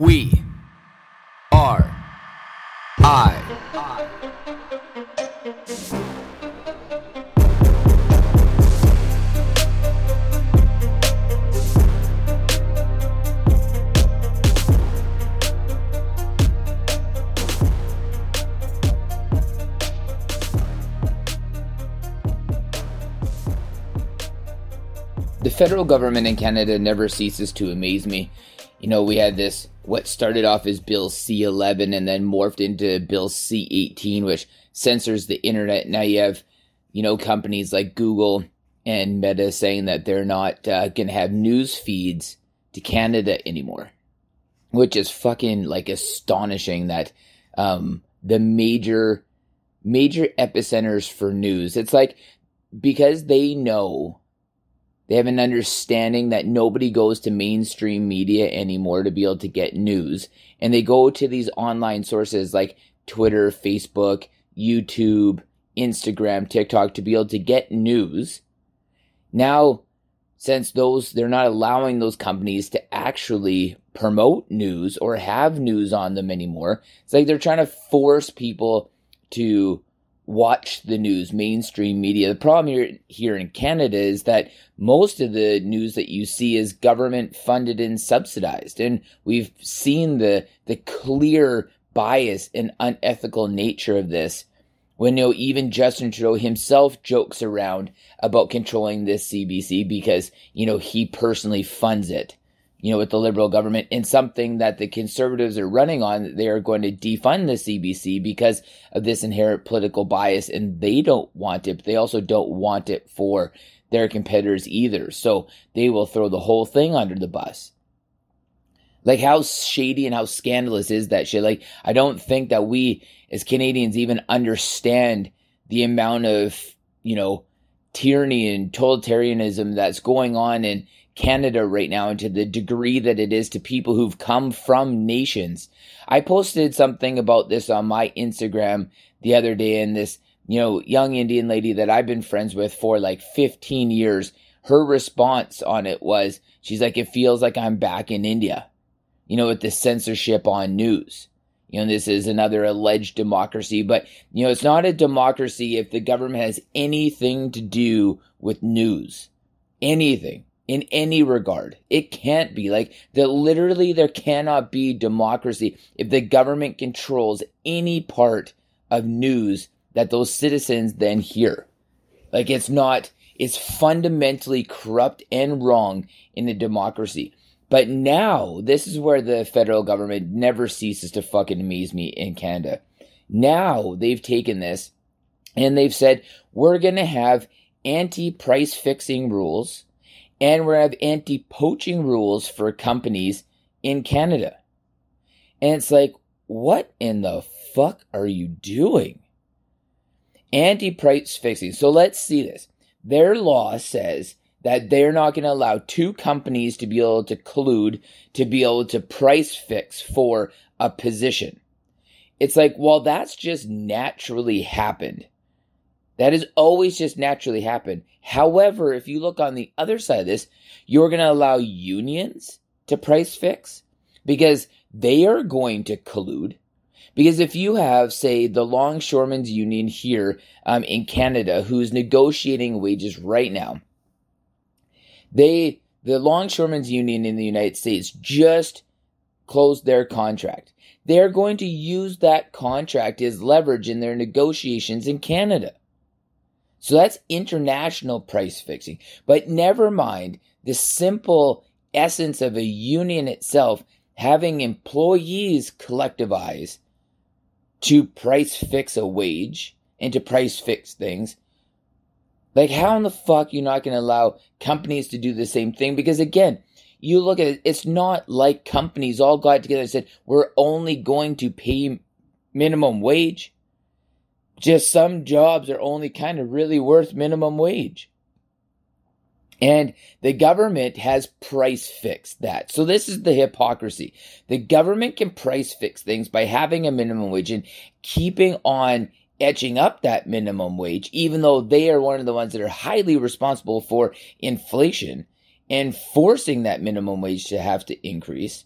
We are I. The federal government in Canada never ceases to amaze me. You know, we had this, what started off as Bill C 11 and then morphed into Bill C 18, which censors the internet. Now you have, you know, companies like Google and Meta saying that they're not uh, going to have news feeds to Canada anymore, which is fucking like astonishing that um, the major, major epicenters for news, it's like because they know they have an understanding that nobody goes to mainstream media anymore to be able to get news. And they go to these online sources like Twitter, Facebook, YouTube, Instagram, TikTok to be able to get news. Now, since those, they're not allowing those companies to actually promote news or have news on them anymore. It's like they're trying to force people to watch the news, mainstream media. The problem here here in Canada is that most of the news that you see is government funded and subsidized, and we've seen the the clear bias and unethical nature of this. When you know even Justin Trudeau himself jokes around about controlling this CBC because you know he personally funds it you know, with the liberal government and something that the conservatives are running on, they are going to defund the CBC because of this inherent political bias and they don't want it, but they also don't want it for their competitors either. So they will throw the whole thing under the bus. Like how shady and how scandalous is that shit? Like I don't think that we as Canadians even understand the amount of, you know, tyranny and totalitarianism that's going on in Canada right now and to the degree that it is to people who've come from nations. I posted something about this on my Instagram the other day and this, you know, young Indian lady that I've been friends with for like 15 years, her response on it was, she's like, it feels like I'm back in India, you know, with the censorship on news. You know, this is another alleged democracy, but, you know, it's not a democracy if the government has anything to do with news. Anything in any regard. It can't be like that literally there cannot be democracy if the government controls any part of news that those citizens then hear. Like it's not it's fundamentally corrupt and wrong in a democracy. But now this is where the federal government never ceases to fucking amaze me in Canada. Now they've taken this and they've said we're going to have anti-price fixing rules and we're have anti poaching rules for companies in Canada. And it's like, what in the fuck are you doing? Anti price fixing. So let's see this. Their law says that they're not going to allow two companies to be able to collude to be able to price fix for a position. It's like, well, that's just naturally happened. That has always just naturally happened. However, if you look on the other side of this, you're going to allow unions to price fix because they are going to collude. Because if you have, say, the Longshoremen's Union here um, in Canada, who's negotiating wages right now, they, the Longshoremen's Union in the United States, just closed their contract. They're going to use that contract as leverage in their negotiations in Canada. So that's international price fixing. But never mind the simple essence of a union itself having employees collectivize to price fix a wage and to price fix things. Like, how in the fuck you're not going to allow companies to do the same thing? Because again, you look at it, it's not like companies all got together and said, we're only going to pay minimum wage. Just some jobs are only kind of really worth minimum wage. And the government has price fixed that. So this is the hypocrisy. The government can price fix things by having a minimum wage and keeping on etching up that minimum wage, even though they are one of the ones that are highly responsible for inflation and forcing that minimum wage to have to increase.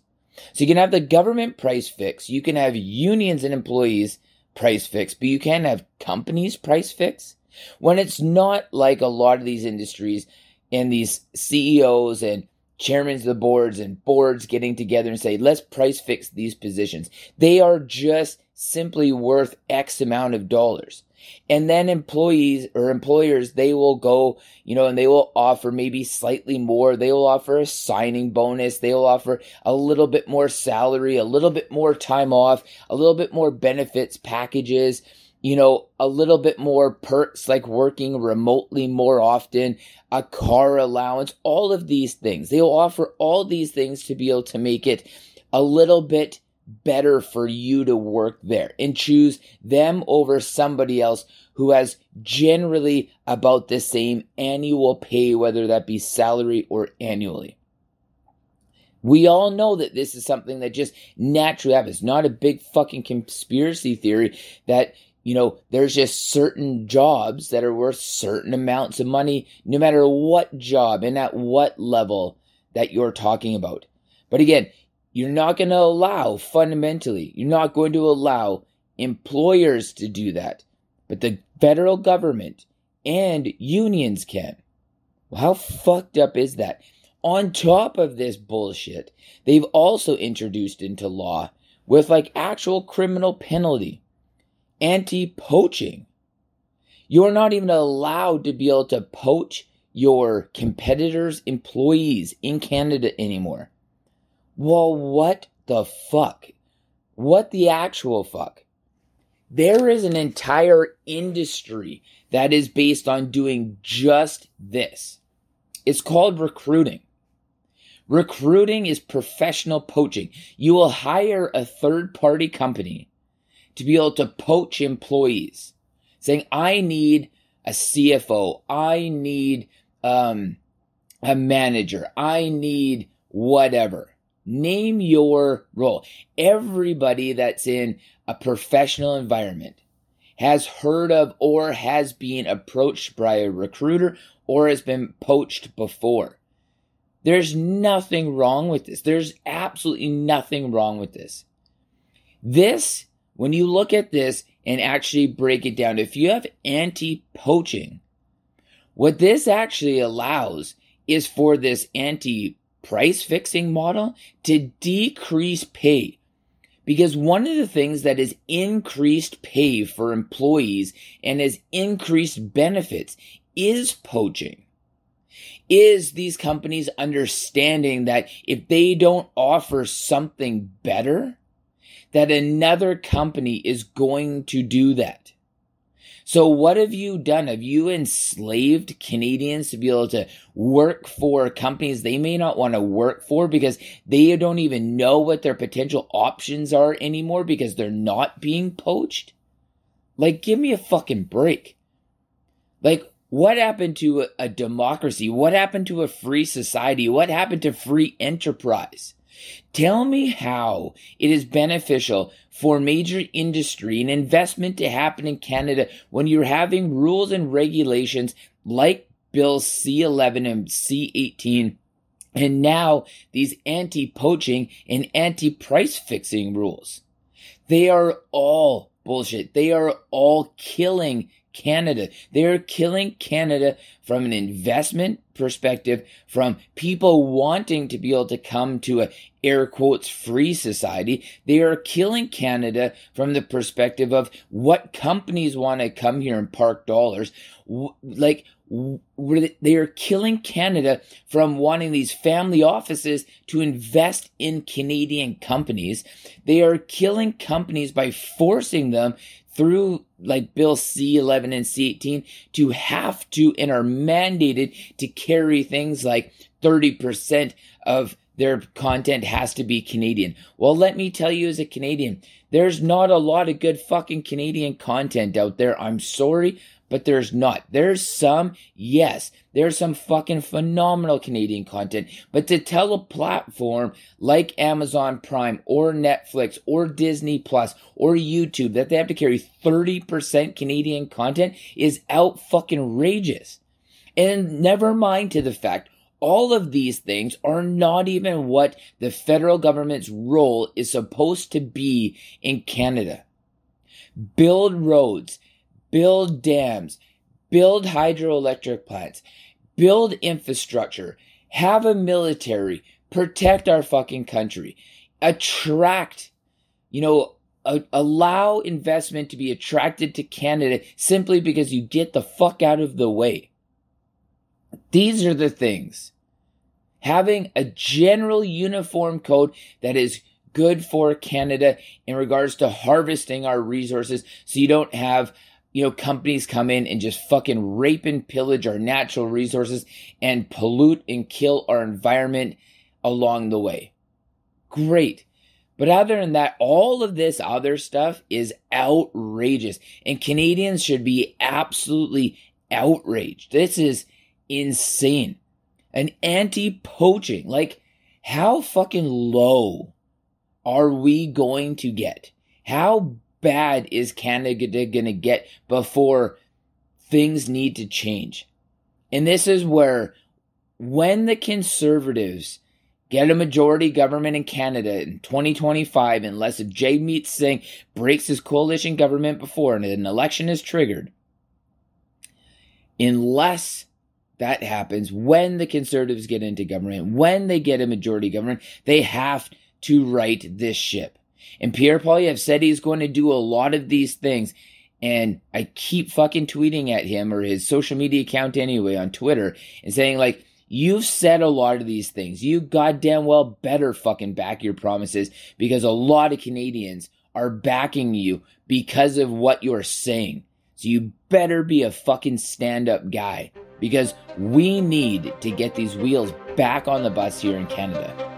So you can have the government price fix, you can have unions and employees price fix, but you can't have companies price fix. When it's not like a lot of these industries and these CEOs and chairmen of the boards and boards getting together and say, let's price fix these positions. They are just simply worth X amount of dollars. And then employees or employers, they will go, you know, and they will offer maybe slightly more. They will offer a signing bonus. They will offer a little bit more salary, a little bit more time off, a little bit more benefits packages, you know, a little bit more perks like working remotely more often, a car allowance, all of these things. They'll offer all these things to be able to make it a little bit better for you to work there and choose them over somebody else who has generally about the same annual pay, whether that be salary or annually. We all know that this is something that just naturally happens. Not a big fucking conspiracy theory that, you know, there's just certain jobs that are worth certain amounts of money, no matter what job and at what level that you're talking about. But again, you're not going to allow, fundamentally, you're not going to allow employers to do that. But the federal government and unions can. Well, how fucked up is that? On top of this bullshit, they've also introduced into law with like actual criminal penalty anti poaching. You're not even allowed to be able to poach your competitors' employees in Canada anymore. Well, what the fuck? What the actual fuck? There is an entire industry that is based on doing just this. It's called recruiting. Recruiting is professional poaching. You will hire a third party company to be able to poach employees, saying, I need a CFO, I need um, a manager, I need whatever. Name your role. Everybody that's in a professional environment has heard of or has been approached by a recruiter or has been poached before. There's nothing wrong with this. There's absolutely nothing wrong with this. This, when you look at this and actually break it down, if you have anti poaching, what this actually allows is for this anti price fixing model to decrease pay. Because one of the things that has increased pay for employees and has increased benefits is poaching. Is these companies understanding that if they don't offer something better, that another company is going to do that? So what have you done? Have you enslaved Canadians to be able to work for companies they may not want to work for because they don't even know what their potential options are anymore because they're not being poached? Like, give me a fucking break. Like, what happened to a, democracy? What happened to a free society? What happened to free enterprise? Tell me how it is beneficial for major industry and investment to happen in Canada when you're having rules and regulations like Bill C11 and C18 and now these anti-poaching and anti-price fixing rules. They are all bullshit. They are all killing Canada. They are killing Canada from an investment perspective, from people wanting to be able to come to a air quotes free society. They are killing Canada from the perspective of what companies want to come here and park dollars. Like, they are killing Canada from wanting these family offices to invest in Canadian companies. They are killing companies by forcing them through like Bill C11 and C18 to have to and are mandated to carry things like 30% of their content has to be Canadian. Well, let me tell you as a Canadian, there's not a lot of good fucking Canadian content out there. I'm sorry, but there's not. There's some, yes, there's some fucking phenomenal Canadian content, but to tell a platform like Amazon Prime or Netflix or Disney Plus or YouTube that they have to carry 30% Canadian content is out fucking rageous. And never mind to the fact all of these things are not even what the federal government's role is supposed to be in Canada. Build roads, build dams, build hydroelectric plants, build infrastructure, have a military, protect our fucking country, attract, you know, a- allow investment to be attracted to Canada simply because you get the fuck out of the way. These are the things. Having a general uniform code that is good for Canada in regards to harvesting our resources so you don't have you know, companies come in and just fucking rape and pillage our natural resources and pollute and kill our environment along the way. Great. But other than that, all of this other stuff is outrageous. And Canadians should be absolutely outraged. This is insane. An anti poaching. Like, how fucking low are we going to get? How bad is Canada going to get before things need to change? And this is where, when the conservatives get a majority government in Canada in 2025, unless a Jagmeet Singh breaks his coalition government before and an election is triggered, unless that happens, when the conservatives get into government, when they get a majority government, they have to right this ship. And Pierre Poilievre said he's going to do a lot of these things. And I keep fucking tweeting at him or his social media account anyway on Twitter and saying, like, You've said a lot of these things. You goddamn well better fucking back your promises because a lot of Canadians are backing you because of what you're saying. So you better be a fucking stand up guy because we need to get these wheels back on the bus here in Canada.